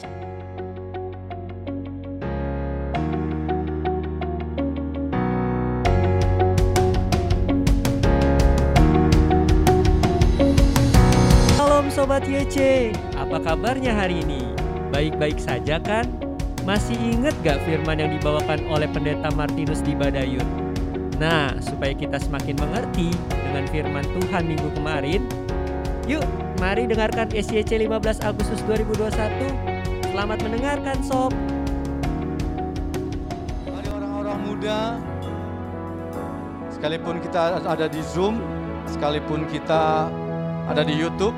Salam Sobat YC, apa kabarnya hari ini? Baik-baik saja kan? Masih inget gak firman yang dibawakan oleh pendeta Martinus di Badayun? Nah, supaya kita semakin mengerti dengan firman Tuhan minggu kemarin, yuk mari dengarkan SYC 15 Agustus 2021. Selamat mendengarkan Sob. Mari orang-orang muda, sekalipun kita ada di Zoom, sekalipun kita ada di YouTube,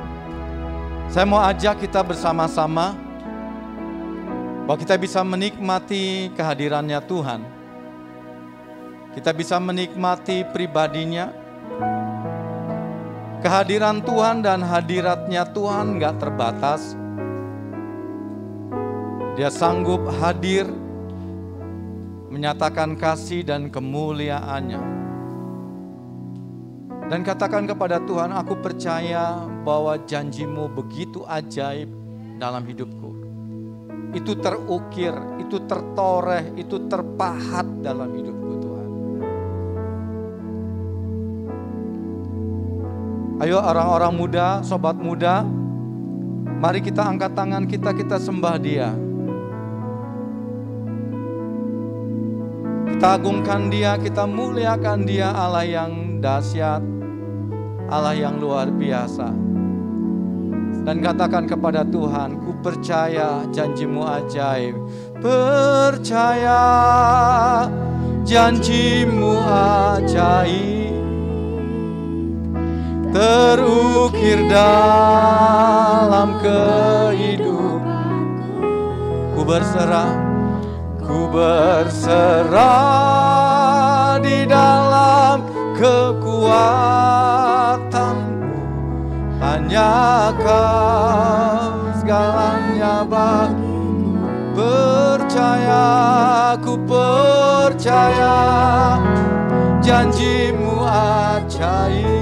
saya mau ajak kita bersama-sama bahwa kita bisa menikmati kehadirannya Tuhan. Kita bisa menikmati pribadinya. Kehadiran Tuhan dan hadiratnya Tuhan nggak terbatas. Dia sanggup hadir menyatakan kasih dan kemuliaannya. Dan katakan kepada Tuhan, aku percaya bahwa janjimu begitu ajaib dalam hidupku. Itu terukir, itu tertoreh, itu terpahat dalam hidupku Tuhan. Ayo orang-orang muda, sobat muda, mari kita angkat tangan kita, kita sembah dia. Kita agungkan dia, kita muliakan dia Allah yang dahsyat, Allah yang luar biasa. Dan katakan kepada Tuhan, ku percaya janjimu ajaib. Percaya janjimu ajaib. Terukir dalam kehidupan. Ku berserah berserah di dalam kekuatanmu Hanya kau segalanya bagiku. Percaya, ku percaya. Janjimu ajaib.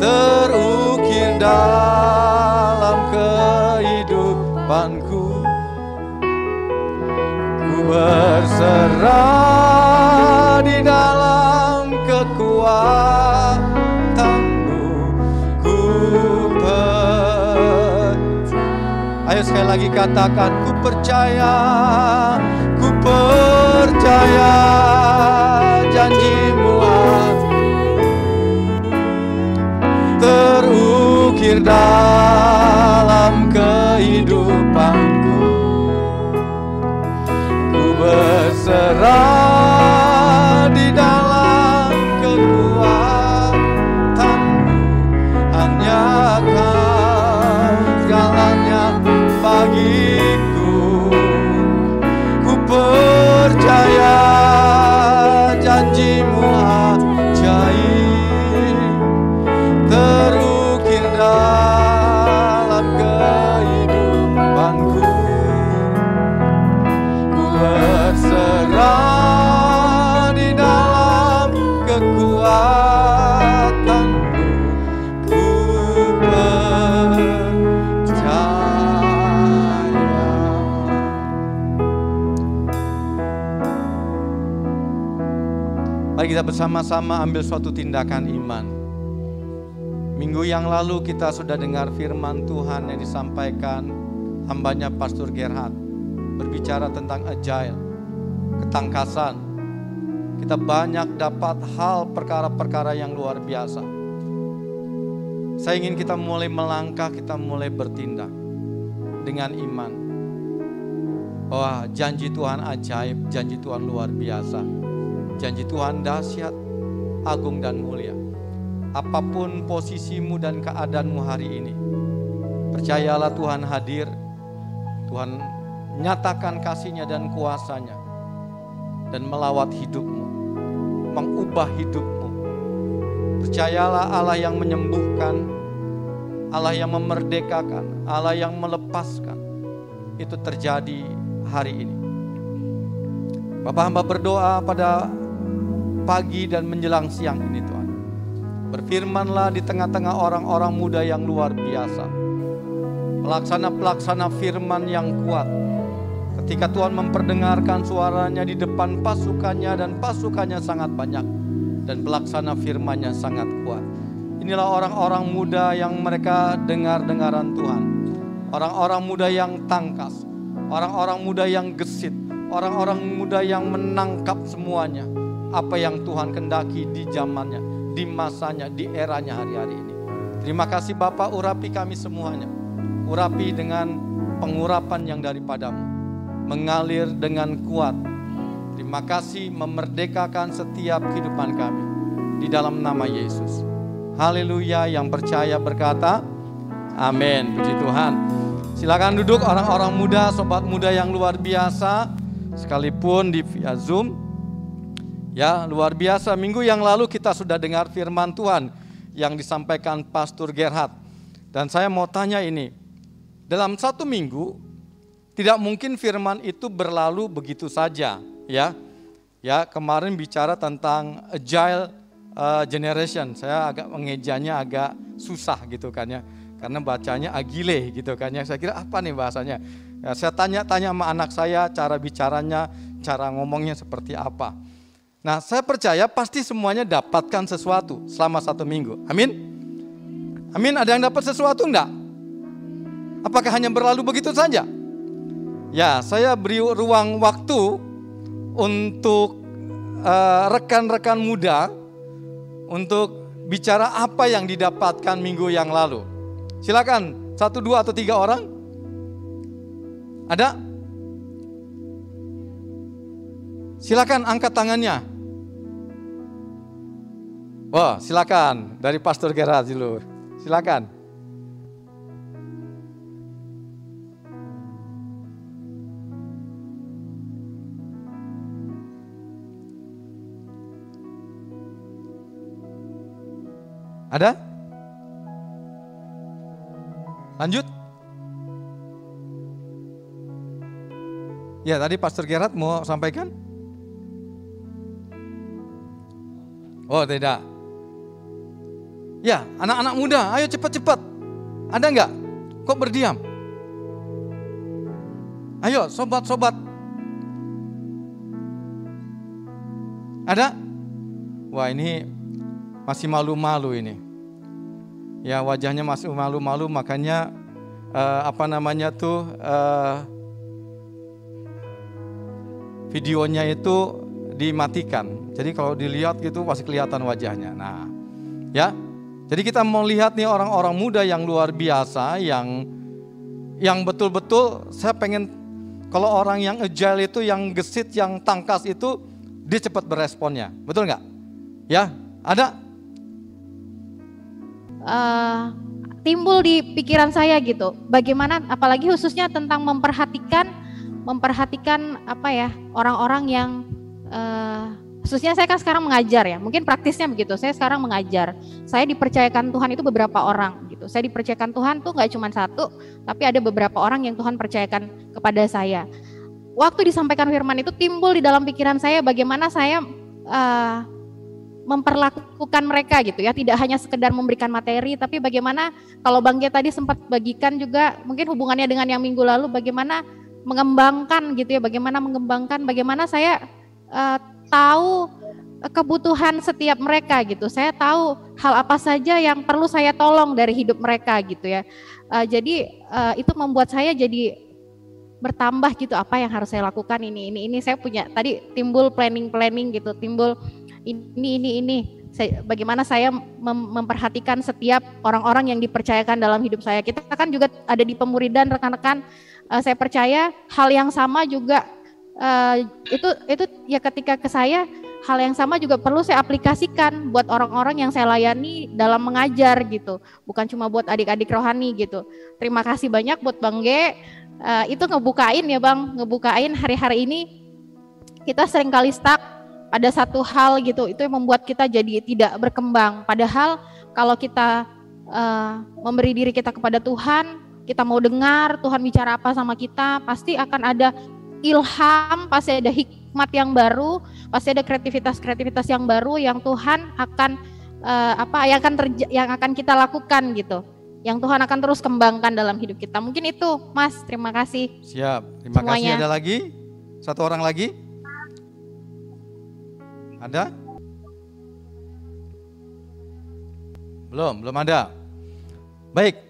Terukir dalam kehidupanku. Ku berserah di dalam kekuatanmu. Ku percaya. Ayo sekali lagi katakan Ku percaya Ku percaya Mari kita bersama-sama ambil suatu tindakan iman. Minggu yang lalu kita sudah dengar firman Tuhan yang disampaikan hambanya Pastor Gerhard. Berbicara tentang agile, ketangkasan. Kita banyak dapat hal perkara-perkara yang luar biasa. Saya ingin kita mulai melangkah, kita mulai bertindak dengan iman. Wah, janji Tuhan ajaib, janji Tuhan luar biasa. Janji Tuhan dahsyat, agung dan mulia. Apa pun posisimu dan keadaanmu hari ini, percayalah Tuhan hadir. Tuhan nyatakan kasihnya dan kuasanya. Dan melawat hidupmu, mengubah hidupmu. Percayalah Allah yang menyembuhkan, Allah yang memerdekakan, Allah yang melepaskan. Itu terjadi hari ini. Bapak hamba berdoa pada pagi dan menjelang siang ini Tuhan. Berfirmanlah di tengah-tengah orang-orang muda yang luar biasa. pelaksana-pelaksana firman yang kuat. Ketika Tuhan memperdengarkan suaranya di depan pasukannya dan pasukannya sangat banyak dan pelaksana firmannya sangat kuat. Inilah orang-orang muda yang mereka dengar-dengaran Tuhan. Orang-orang muda yang tangkas, orang-orang muda yang gesit, orang-orang muda yang menangkap semuanya. Apa yang Tuhan kendaki di zamannya, di masanya, di eranya hari-hari ini. Terima kasih Bapak urapi kami semuanya. Urapi dengan pengurapan yang daripadamu. Mengalir dengan kuat. Terima kasih memerdekakan setiap kehidupan kami. Di dalam nama Yesus. Haleluya yang percaya berkata, Amin. Puji Tuhan. Silakan duduk orang-orang muda, sobat muda yang luar biasa, sekalipun di via Zoom. Ya, luar biasa. Minggu yang lalu kita sudah dengar firman Tuhan yang disampaikan Pastor Gerhard. Dan saya mau tanya ini, dalam satu minggu tidak mungkin firman itu berlalu begitu saja, ya. Ya, kemarin bicara tentang agile uh, generation. Saya agak mengejanya agak susah gitu kan ya. Karena bacanya agile gitu kan ya. Saya kira apa nih bahasanya? Ya, saya tanya-tanya sama anak saya cara bicaranya, cara ngomongnya seperti apa. Nah, saya percaya pasti semuanya dapatkan sesuatu selama satu minggu. Amin. Amin. Ada yang dapat sesuatu enggak? Apakah hanya berlalu begitu saja? Ya, saya beri ruang waktu untuk eh, rekan-rekan uh, muda untuk bicara apa yang didapatkan minggu yang lalu. Silakan, satu, dua, atau tiga orang. Ada? Silakan angkat tangannya. Wah, silakan dari Pastor Gerard dulu. Silakan. Ada? Lanjut. Ya, tadi Pastor Gerard mau sampaikan? Oh tidak. Ya, anak-anak muda, ayo cepat-cepat. Ada nggak? Kok berdiam? Ayo, sobat-sobat. Ada? Wah ini masih malu-malu ini. Ya wajahnya masih malu-malu, makanya uh, apa namanya tuh uh, videonya itu dimatikan. Jadi kalau dilihat gitu pasti kelihatan wajahnya. Nah, ya. Jadi kita mau lihat nih orang-orang muda yang luar biasa yang yang betul-betul saya pengen kalau orang yang agile itu yang gesit, yang tangkas itu dia cepat beresponnya. Betul nggak? Ya, ada? Uh, timbul di pikiran saya gitu. Bagaimana apalagi khususnya tentang memperhatikan memperhatikan apa ya orang-orang yang uh, khususnya saya kan sekarang mengajar ya, mungkin praktisnya begitu. Saya sekarang mengajar. Saya dipercayakan Tuhan itu beberapa orang gitu. Saya dipercayakan Tuhan tuh nggak cuma satu, tapi ada beberapa orang yang Tuhan percayakan kepada saya. Waktu disampaikan firman itu timbul di dalam pikiran saya bagaimana saya uh, memperlakukan mereka gitu ya, tidak hanya sekedar memberikan materi, tapi bagaimana kalau Bang Gia tadi sempat bagikan juga mungkin hubungannya dengan yang minggu lalu, bagaimana mengembangkan gitu ya, bagaimana mengembangkan, bagaimana saya uh, tahu kebutuhan setiap mereka gitu. Saya tahu hal apa saja yang perlu saya tolong dari hidup mereka gitu ya. Uh, jadi uh, itu membuat saya jadi bertambah gitu apa yang harus saya lakukan ini ini ini saya punya tadi timbul planning planning gitu timbul ini ini ini saya, bagaimana saya mem memperhatikan setiap orang-orang yang dipercayakan dalam hidup saya kita kan juga ada di pemuridan rekan-rekan uh, saya percaya hal yang sama juga uh, itu itu ya ketika ke saya hal yang sama juga perlu saya aplikasikan buat orang-orang yang saya layani dalam mengajar gitu. Bukan cuma buat adik-adik rohani gitu. Terima kasih banyak buat bang G. Uh, itu ngebukain ya bang. Ngebukain hari-hari ini. Kita sering kali stuck pada satu hal gitu. Itu yang membuat kita jadi tidak berkembang. Padahal kalau kita uh, memberi diri kita kepada Tuhan kita mau dengar Tuhan bicara apa sama kita pasti akan ada ilham, pasti ada hikmat yang baru, pasti ada kreativitas-kreativitas yang baru yang Tuhan akan uh, apa yang akan terja yang akan kita lakukan gitu. yang Tuhan akan terus kembangkan dalam hidup kita. Mungkin itu, Mas. Terima kasih. Siap. Terima Semuanya. kasih. Ada lagi? Satu orang lagi? Ada? Belum, belum ada. Baik.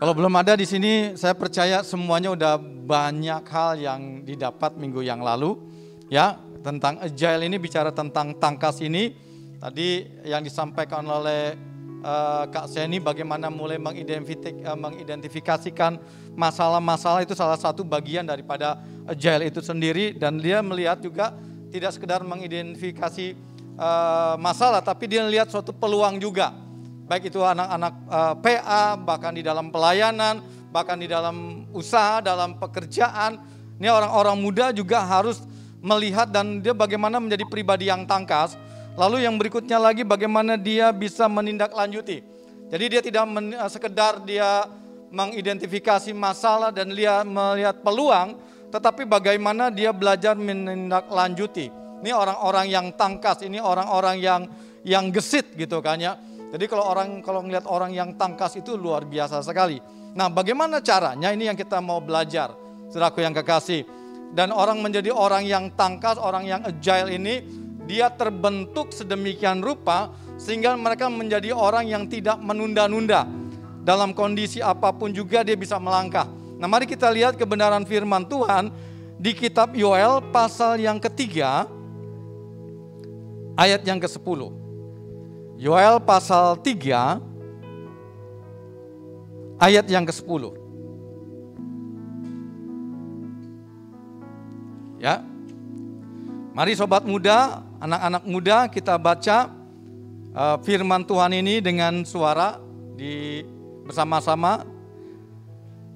Kalau belum ada di sini, saya percaya semuanya udah banyak hal yang didapat minggu yang lalu. Ya, tentang agile ini bicara tentang tangkas ini. Tadi yang disampaikan oleh eh, Kak Seni bagaimana mulai mengidentifik- eh, mengidentifikasikan masalah-masalah itu salah satu bagian daripada agile itu sendiri dan dia melihat juga tidak sekedar mengidentifikasi eh, masalah tapi dia melihat suatu peluang juga baik itu anak-anak eh, PA bahkan di dalam pelayanan bahkan di dalam usaha dalam pekerjaan. Ini orang-orang muda juga harus melihat dan dia bagaimana menjadi pribadi yang tangkas. Lalu yang berikutnya lagi bagaimana dia bisa menindaklanjuti. Jadi dia tidak men- eh, sekedar dia mengidentifikasi masalah dan dia melihat peluang tetapi bagaimana dia belajar menindaklanjuti. Ini orang-orang yang tangkas ini orang-orang yang yang gesit gitu kan ya jadi kalau orang kalau ngelihat orang yang tangkas itu luar biasa sekali. Nah, bagaimana caranya? Ini yang kita mau belajar, saudaraku yang kekasih. Dan orang menjadi orang yang tangkas, orang yang agile ini, dia terbentuk sedemikian rupa sehingga mereka menjadi orang yang tidak menunda-nunda. Dalam kondisi apa pun juga dia bisa melangkah. Nah, mari kita lihat kebenaran firman Tuhan di kitab Yoel pasal yang ketiga ayat yang ke-10. Yoel pasal 3 ayat yang ke-10. Ya. Mari sobat muda, anak-anak muda kita baca uh, firman Tuhan ini dengan suara di bersama-sama.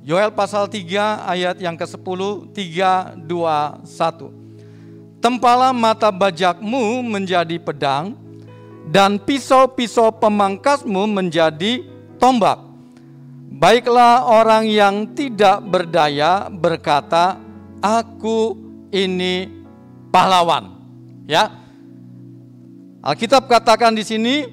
Yoel pasal 3 ayat yang ke-10, 3, 2, 1. Tempalah mata bajakmu menjadi pedang, dan pisau-pisau pemangkasmu menjadi tombak. Baiklah orang yang tidak berdaya berkata, aku ini pahlawan. Ya. Alkitab katakan di sini,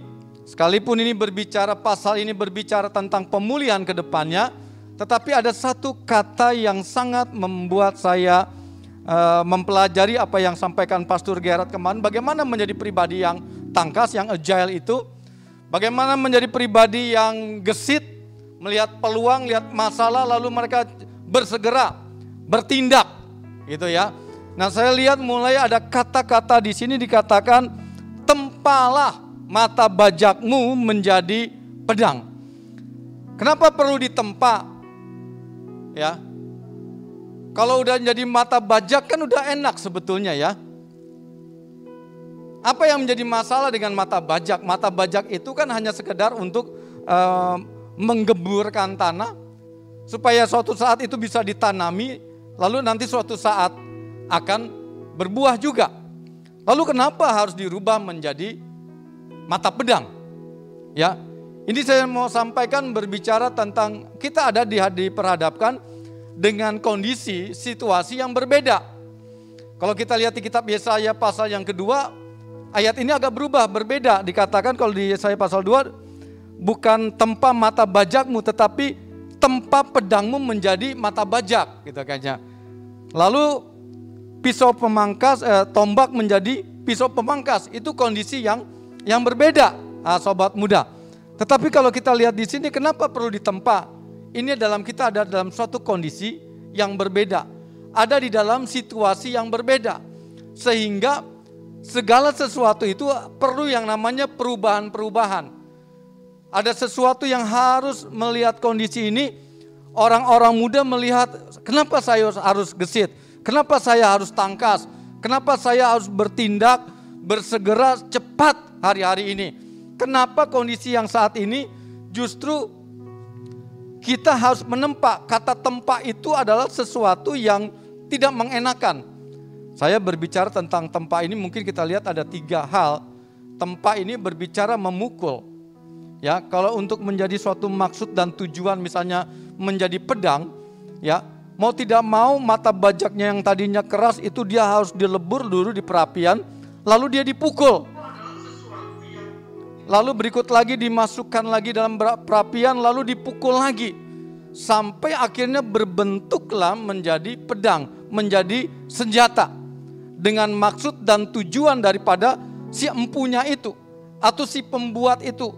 sekalipun ini berbicara pasal ini berbicara tentang pemulihan ke depannya, tetapi ada satu kata yang sangat membuat saya uh, mempelajari apa yang sampaikan Pastor Gerard kemarin, bagaimana menjadi pribadi yang tangkas, yang agile itu, bagaimana menjadi pribadi yang gesit, melihat peluang, lihat masalah, lalu mereka bersegera, bertindak, gitu ya. Nah saya lihat mulai ada kata-kata di sini dikatakan, tempalah mata bajakmu menjadi pedang. Kenapa perlu ditempa? Ya, kalau udah jadi mata bajak kan udah enak sebetulnya ya. Apa yang menjadi masalah dengan mata bajak? Mata bajak itu kan hanya sekedar untuk uh, menggeburkan tanah supaya suatu saat itu bisa ditanami, lalu nanti suatu saat akan berbuah juga. Lalu kenapa harus dirubah menjadi mata pedang? Ya, ini saya mau sampaikan berbicara tentang kita ada di diperhadapkan dengan kondisi situasi yang berbeda. Kalau kita lihat di kitab Yesaya pasal yang kedua, ayat ini agak berubah, berbeda. Dikatakan kalau di Yesaya pasal 2, bukan tempa mata bajakmu, tetapi tempa pedangmu menjadi mata bajak, gitu kayaknya. Lalu pisau pemangkas, eh, tombak menjadi pisau pemangkas, itu kondisi yang yang berbeda, ah, sobat muda. Tetapi kalau kita lihat di sini, kenapa perlu ditempa? Ini dalam kita ada dalam suatu kondisi yang berbeda, ada di dalam situasi yang berbeda, sehingga segala sesuatu itu perlu yang namanya perubahan-perubahan. Ada sesuatu yang harus melihat kondisi ini. Orang-orang muda melihat, kenapa saya harus gesit? Kenapa saya harus tangkas? Kenapa saya harus bertindak, bersegera cepat hari-hari ini? Kenapa kondisi yang saat ini justru kita harus menempa. Kata tempa itu adalah sesuatu yang tidak mengenakan. Saya berbicara tentang tempa ini mungkin kita lihat ada tiga hal. Tempa ini berbicara memukul. Ya, kalau untuk menjadi suatu maksud dan tujuan misalnya menjadi pedang, ya, mau tidak mau mata bajaknya yang tadinya keras itu dia harus dilebur dulu di perapian, lalu dia dipukul. lalu berikut lagi dimasukkan lagi dalam perapian, lalu dipukul lagi. Sampai akhirnya berbentuklah menjadi pedang, menjadi senjata. Dengan maksud dan tujuan daripada si empunya itu, atau si pembuat itu.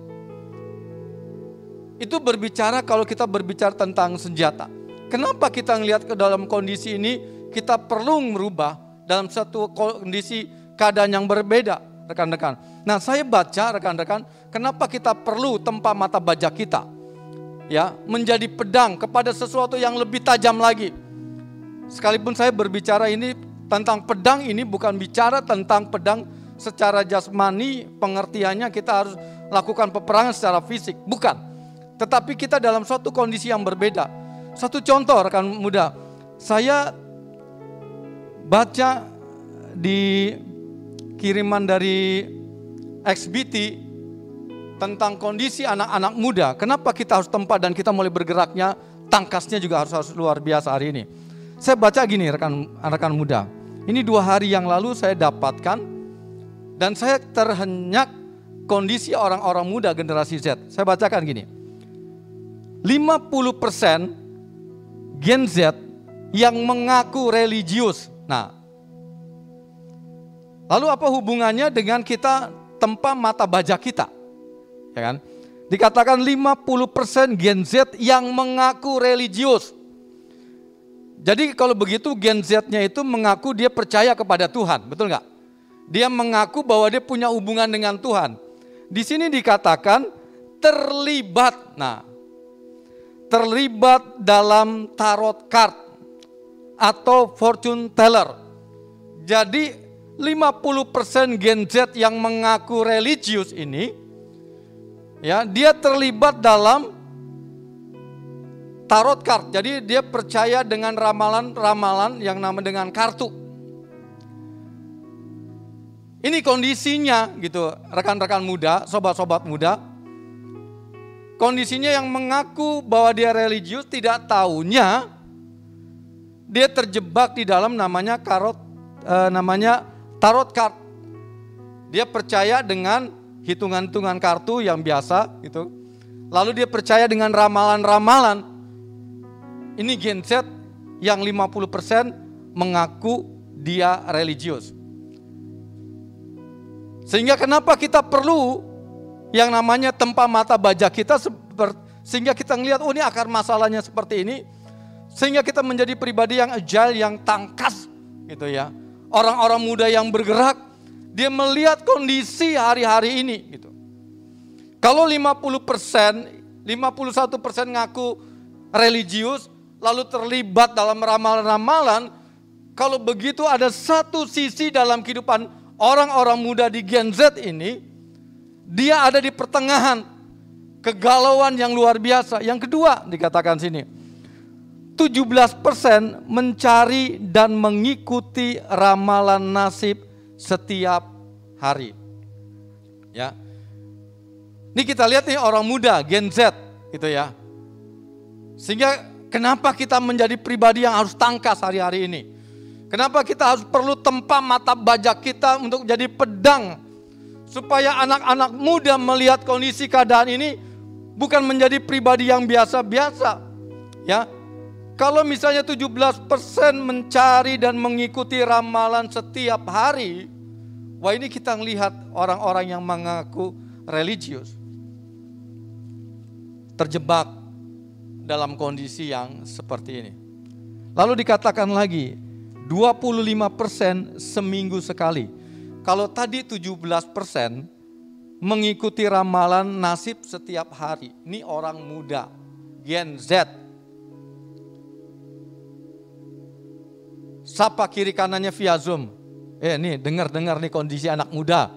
Itu berbicara kalau kita berbicara tentang senjata. Kenapa kita melihat ke dalam kondisi ini, kita perlu merubah dalam satu kondisi keadaan yang berbeda rekan-rekan. Nah, saya baca rekan-rekan, kenapa kita perlu tempat mata baja kita ya menjadi pedang kepada sesuatu yang lebih tajam lagi. Sekalipun saya berbicara ini tentang pedang ini bukan bicara tentang pedang secara jasmani, pengertiannya kita harus lakukan peperangan secara fisik, bukan. Tetapi kita dalam suatu kondisi yang berbeda. Satu contoh rekan muda, saya baca di kiriman dari XBT tentang kondisi anak-anak muda. Kenapa kita harus tempat dan kita mulai bergeraknya, tangkasnya juga harus, harus luar biasa hari ini. Saya baca gini rekan-rekan muda. Ini dua hari yang lalu saya dapatkan dan saya terhenyak kondisi orang-orang muda generasi Z. Saya bacakan gini. 50% Gen Z yang mengaku religius. Nah, Lalu apa hubungannya dengan kita tempa mata baja kita? Ya kan? Dikatakan 50% Gen Z yang mengaku religius. Jadi kalau begitu Gen Z-nya itu mengaku dia percaya kepada Tuhan, betul nggak? Dia mengaku bahwa dia punya hubungan dengan Tuhan. Di sini dikatakan terlibat. Nah, terlibat dalam tarot card atau fortune teller. Jadi 50% Gen Z yang mengaku religius ini ya, dia terlibat dalam tarot card. Jadi dia percaya dengan ramalan-ramalan yang nama dengan kartu. Ini kondisinya gitu, rekan-rekan muda, sobat-sobat muda. Kondisinya yang mengaku bahwa dia religius tidak tahunya dia terjebak di dalam namanya karot eh, namanya tarot card. Dia percaya dengan hitungan-hitungan kartu yang biasa gitu. Lalu dia percaya dengan ramalan-ramalan. Ini Gen Z yang 50% mengaku dia religius. Sehingga kenapa kita perlu yang namanya tempat mata baja kita sehingga kita ngelihat oh ini akar masalahnya seperti ini sehingga kita menjadi pribadi yang agile yang tangkas gitu ya orang-orang muda yang bergerak, dia melihat kondisi hari-hari ini gitu. Kalau 50 persen, 51 persen ngaku religius, lalu terlibat dalam ramalan-ramalan, kalau begitu ada satu sisi dalam kehidupan orang-orang muda di Gen Z ini, dia ada di pertengahan kegalauan yang luar biasa. Yang kedua dikatakan sini, 17% mencari dan mengikuti ramalan nasib setiap hari. Ya. Ini kita lihat nih orang muda, Gen Z gitu ya. Sehingga kenapa kita menjadi pribadi yang harus tangkas hari-hari ini? Kenapa kita harus perlu tempat mata bajak kita untuk jadi pedang supaya anak-anak muda melihat kondisi keadaan ini bukan menjadi pribadi yang biasa-biasa. Ya, kalau misalnya 17% mencari dan mengikuti ramalan setiap hari, wah ini kita melihat orang-orang yang mengaku religius. Terjebak dalam kondisi yang seperti ini. Lalu dikatakan lagi, 25% seminggu sekali. Kalau tadi 17% mengikuti ramalan nasib setiap hari. Ini orang muda, Gen Z, Sapa kiri kanannya via Zoom. Eh nih dengar-dengar nih kondisi anak muda.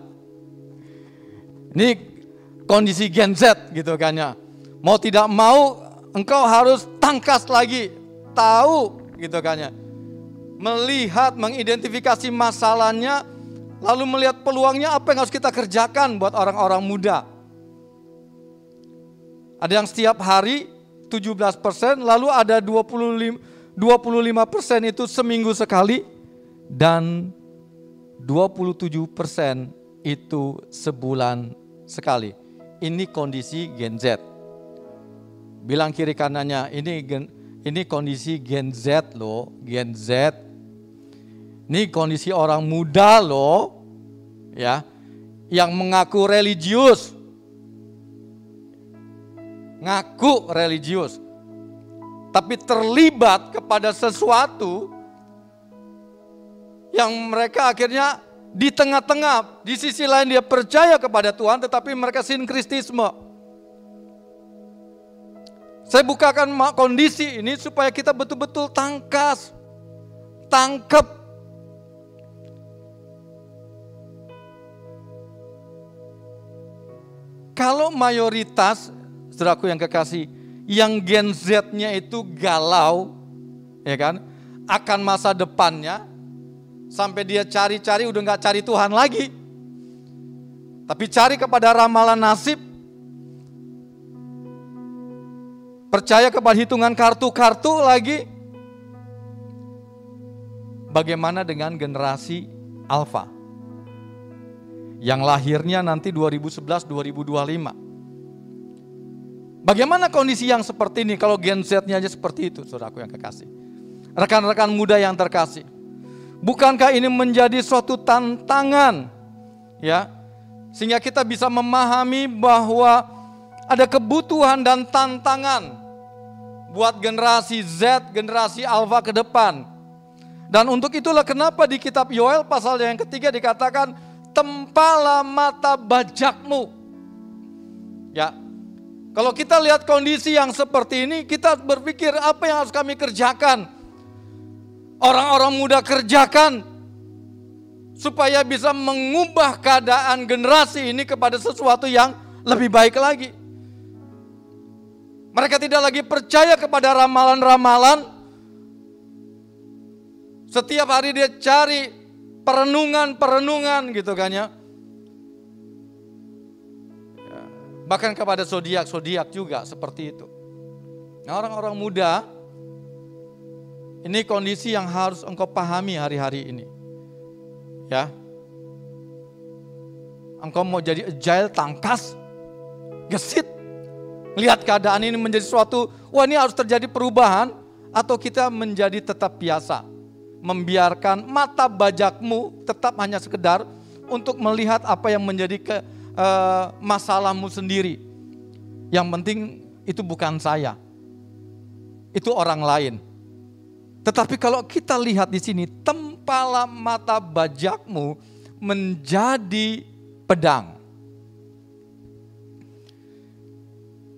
Ini kondisi Gen Z gitu kan ya. Mau tidak mau engkau harus tangkas lagi. Tahu gitu kan ya. Melihat, mengidentifikasi masalahnya, lalu melihat peluangnya apa yang harus kita kerjakan buat orang-orang muda. Ada yang setiap hari 17%, lalu ada 25 25% itu seminggu sekali dan 27% itu sebulan sekali. ini kondisi Gen Z. Bilang kiri kanannya, ini gen, ini kondisi Gen Z loh, Gen Z. Ini kondisi orang muda loh, ya, yang mengaku religius. Ngaku religius. Tapi terlibat kepada sesuatu yang mereka akhirnya di tengah-tengah, di sisi lain dia percaya kepada Tuhan tetapi mereka sinkristisme. Saya bukakan kondisi ini supaya kita betul-betul tangkas, tangkap. Kalau mayoritas, saudaraku yang kekasih, yang Gen Z-nya itu galau, ya kan, akan masa depannya, Sampai dia cari-cari udah nggak cari Tuhan lagi. Tapi cari kepada ramalan nasib. Percaya kepada hitungan kartu-kartu lagi. Bagaimana dengan generasi alfa? Yang lahirnya nanti 2011-2025. Bagaimana kondisi yang seperti ini kalau Gen Z-nya aja seperti itu, saudaraku yang kekasih. Rekan-rekan muda yang terkasih. Bukankah ini menjadi suatu tantangan? Ya. Sehingga kita bisa memahami bahwa ada kebutuhan dan tantangan buat generasi Z, generasi Alpha ke depan. Dan untuk itulah kenapa di kitab Yoel pasal yang ketiga dikatakan tempalah mata bajakmu. Ya. Kalau kita lihat kondisi yang seperti ini, kita berpikir apa yang harus kami kerjakan? orang-orang muda kerjakan supaya bisa mengubah keadaan generasi ini kepada sesuatu yang lebih baik lagi. Mereka tidak lagi percaya kepada ramalan-ramalan. Setiap hari dia cari perenungan-perenungan gitu kan ya. ya bahkan kepada zodiak-zodiak juga seperti itu. Nah, orang-orang muda ini kondisi yang harus engkau pahami hari-hari ini. Ya. Engkau mau jadi agile, tangkas, gesit. Lihat keadaan ini menjadi suatu, wah ini harus terjadi perubahan. Atau kita menjadi tetap biasa. Membiarkan mata bajakmu tetap hanya sekedar untuk melihat apa yang menjadi ke, uh, masalahmu sendiri. Yang penting itu bukan saya. Itu orang lain. Tetapi kalau kita lihat di sini, tempalah mata bajakmu menjadi pedang.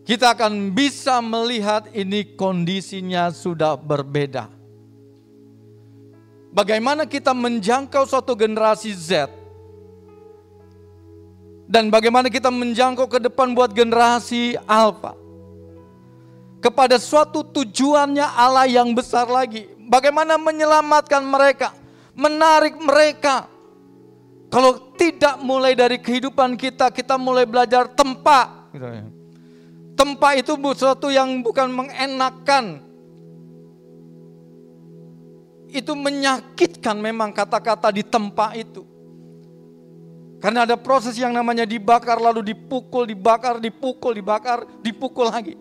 Kita akan bisa melihat ini kondisinya sudah berbeda. Bagaimana kita menjangkau suatu generasi Z dan bagaimana kita menjangkau ke depan buat generasi Alpha kepada suatu tujuannya Allah yang besar lagi bagaimana menyelamatkan mereka, menarik mereka. Kalau tidak mulai dari kehidupan kita, kita mulai belajar tempa. Gitu ya. Tempa itu sesuatu yang bukan mengenakan. Itu menyakitkan memang kata-kata di tempa itu. Karena ada proses yang namanya dibakar lalu dipukul, dibakar, dipukul, dibakar, dipukul lagi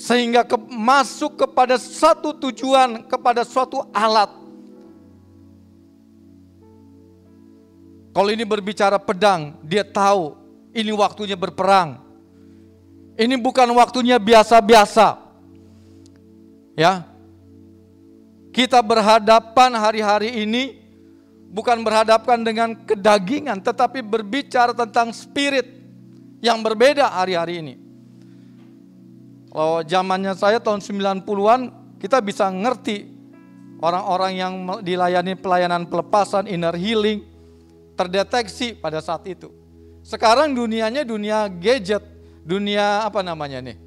sehingga ke, masuk kepada satu tujuan, kepada suatu alat. Kalau ini berbicara pedang, dia tahu ini waktunya berperang. Ini bukan waktunya biasa-biasa. Ya. Kita berhadapan hari-hari ini bukan berhadapan dengan kedagingan, tetapi berbicara tentang spirit yang berbeda hari-hari ini. Kalau zamannya saya tahun 90-an kita bisa ngerti orang-orang yang dilayani pelayanan pelepasan, inner healing terdeteksi pada saat itu. Sekarang dunianya dunia gadget, dunia apa namanya nih?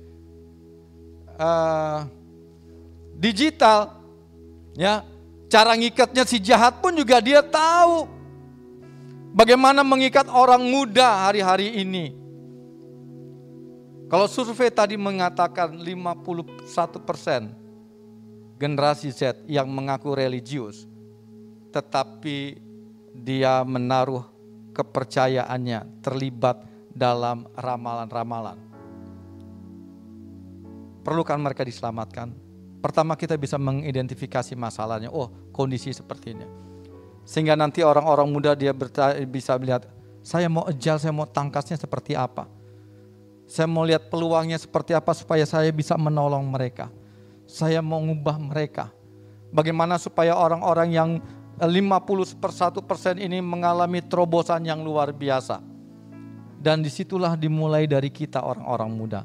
Uh, digital, ya. Cara ngikatnya si jahat pun juga dia tahu. Bagaimana mengikat orang muda hari-hari ini. Kalau survei tadi mengatakan 51 persen generasi Z yang mengaku religius, tetapi dia menaruh kepercayaannya terlibat dalam ramalan-ramalan. Perlukan mereka diselamatkan? Pertama kita bisa mengidentifikasi masalahnya. Oh, kondisi seperti ini. Sehingga nanti orang-orang muda dia bisa melihat, saya mau ejal, saya mau tangkasnya seperti apa. Saya mau lihat peluangnya seperti apa supaya saya bisa menolong mereka. Saya mau ngubah mereka. Bagaimana supaya orang-orang yang 50 per 1 persen ini mengalami terobosan yang luar biasa. Dan di situlah dimulai dari kita orang-orang muda.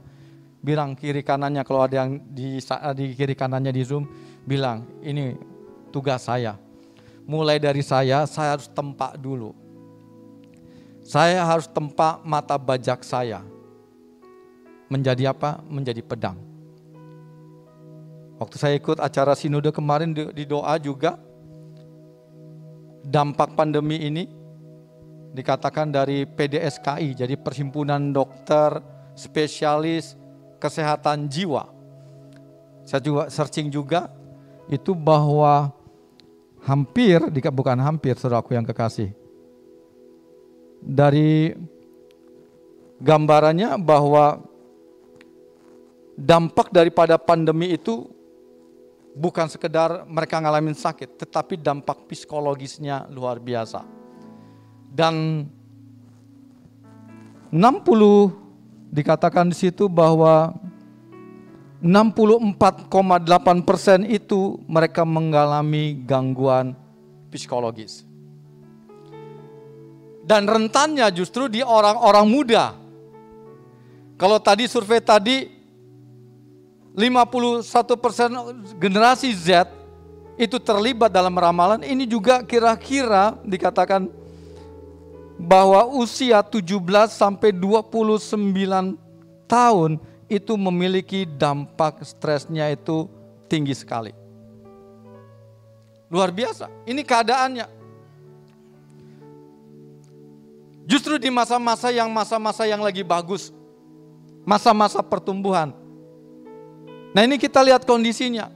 Bilang kiri kanannya kalau ada yang di, di kiri kanannya di Zoom, bilang ini tugas saya. Mulai dari saya, saya harus tempak dulu. Saya harus tempak mata bajak saya. Menjadi apa? Menjadi pedang. Waktu saya ikut acara sinode kemarin di, di doa juga, dampak pandemi ini dikatakan dari PDSKI, jadi Perhimpunan Dokter Spesialis Kesehatan Jiwa. Saya juga searching juga itu bahwa hampir, bukan hampir saudaraku yang kekasih. Dari gambarannya bahwa dampak daripada pandemi itu bukan sekedar mereka ngalamin sakit, tetapi dampak psikologisnya luar biasa. Dan 60 dikatakan di situ bahwa 64,8 persen itu mereka mengalami gangguan psikologis. Dan rentannya justru di orang-orang muda. Kalau tadi survei tadi 51 persen generasi Z itu terlibat dalam ramalan, ini juga kira-kira dikatakan bahwa usia 17 sampai 29 tahun itu memiliki dampak stresnya itu tinggi sekali. Luar biasa, ini keadaannya. Justru di masa-masa yang masa-masa yang lagi bagus, masa-masa pertumbuhan, Nah ini kita lihat kondisinya.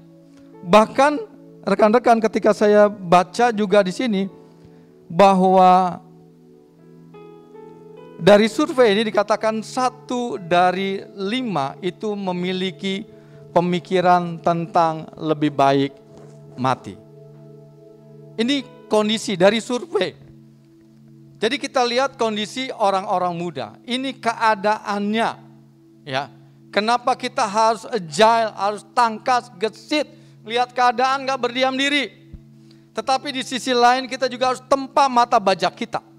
Bahkan rekan-rekan ketika saya baca juga di sini bahwa dari survei ini dikatakan satu dari lima itu memiliki pemikiran tentang lebih baik mati. Ini kondisi dari survei. Jadi kita lihat kondisi orang-orang muda. Ini keadaannya, ya. Kenapa kita harus agile, harus tangkas, gesit, lihat keadaan gak berdiam diri. Tetapi di sisi lain kita juga harus tempa mata bajak kita.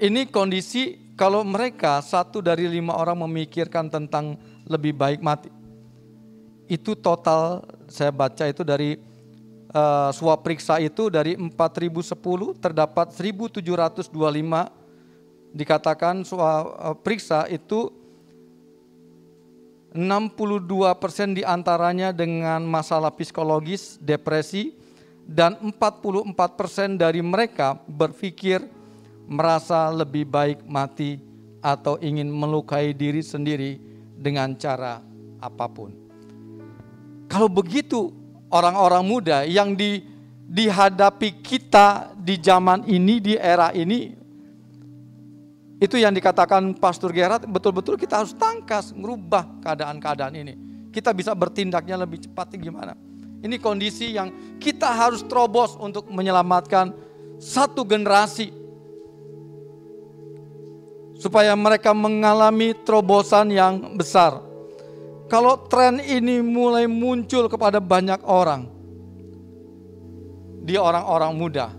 Ini kondisi kalau mereka satu dari lima orang memikirkan tentang lebih baik mati. Itu total saya baca itu dari uh, swab periksa itu dari 4010 terdapat 1725 dikatakan soal eh, periksa itu 62% persen di antaranya dengan masalah psikologis, depresi, dan 44% persen dari mereka berpikir merasa lebih baik mati atau ingin melukai diri sendiri dengan cara apa pun. Kalau begitu orang-orang muda yang di, dihadapi kita di zaman ini, di era ini, itu yang dikatakan Pastor Gerard, betul-betul kita harus tangkas, merubah keadaan-keadaan ini. Kita bisa bertindaknya lebih cepat gimana. Ini kondisi yang kita harus terobos untuk menyelamatkan satu generasi. Supaya mereka mengalami terobosan yang besar. Kalau tren ini mulai muncul kepada banyak orang, di orang-orang muda,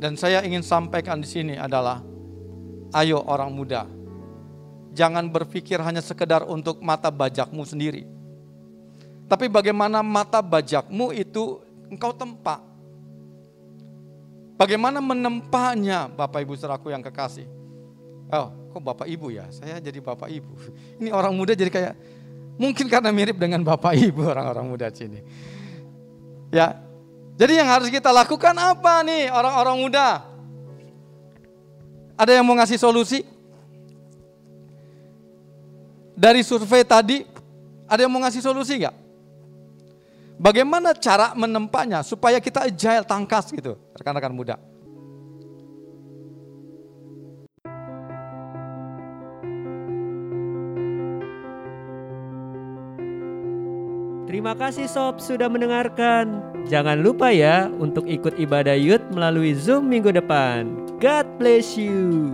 dan saya ingin sampaikan di sini adalah Ayo orang muda, jangan berpikir hanya sekedar untuk mata bajakmu sendiri. Tapi bagaimana mata bajakmu itu engkau tempa. Bagaimana menempahnya Bapak Ibu seraku yang kekasih. Oh, kok Bapak Ibu ya? Saya jadi Bapak Ibu. Ini orang muda jadi kayak, mungkin karena mirip dengan Bapak Ibu orang-orang muda sini. Ya, jadi yang harus kita lakukan apa nih orang-orang muda? Ada yang mau ngasih solusi? Dari survei tadi, ada yang mau ngasih solusi nggak? Bagaimana cara menempanya supaya kita agile, tangkas gitu, rekan-rekan muda? Terima kasih sob sudah mendengarkan. Jangan lupa ya untuk ikut ibadah youth melalui Zoom minggu depan. God bless you.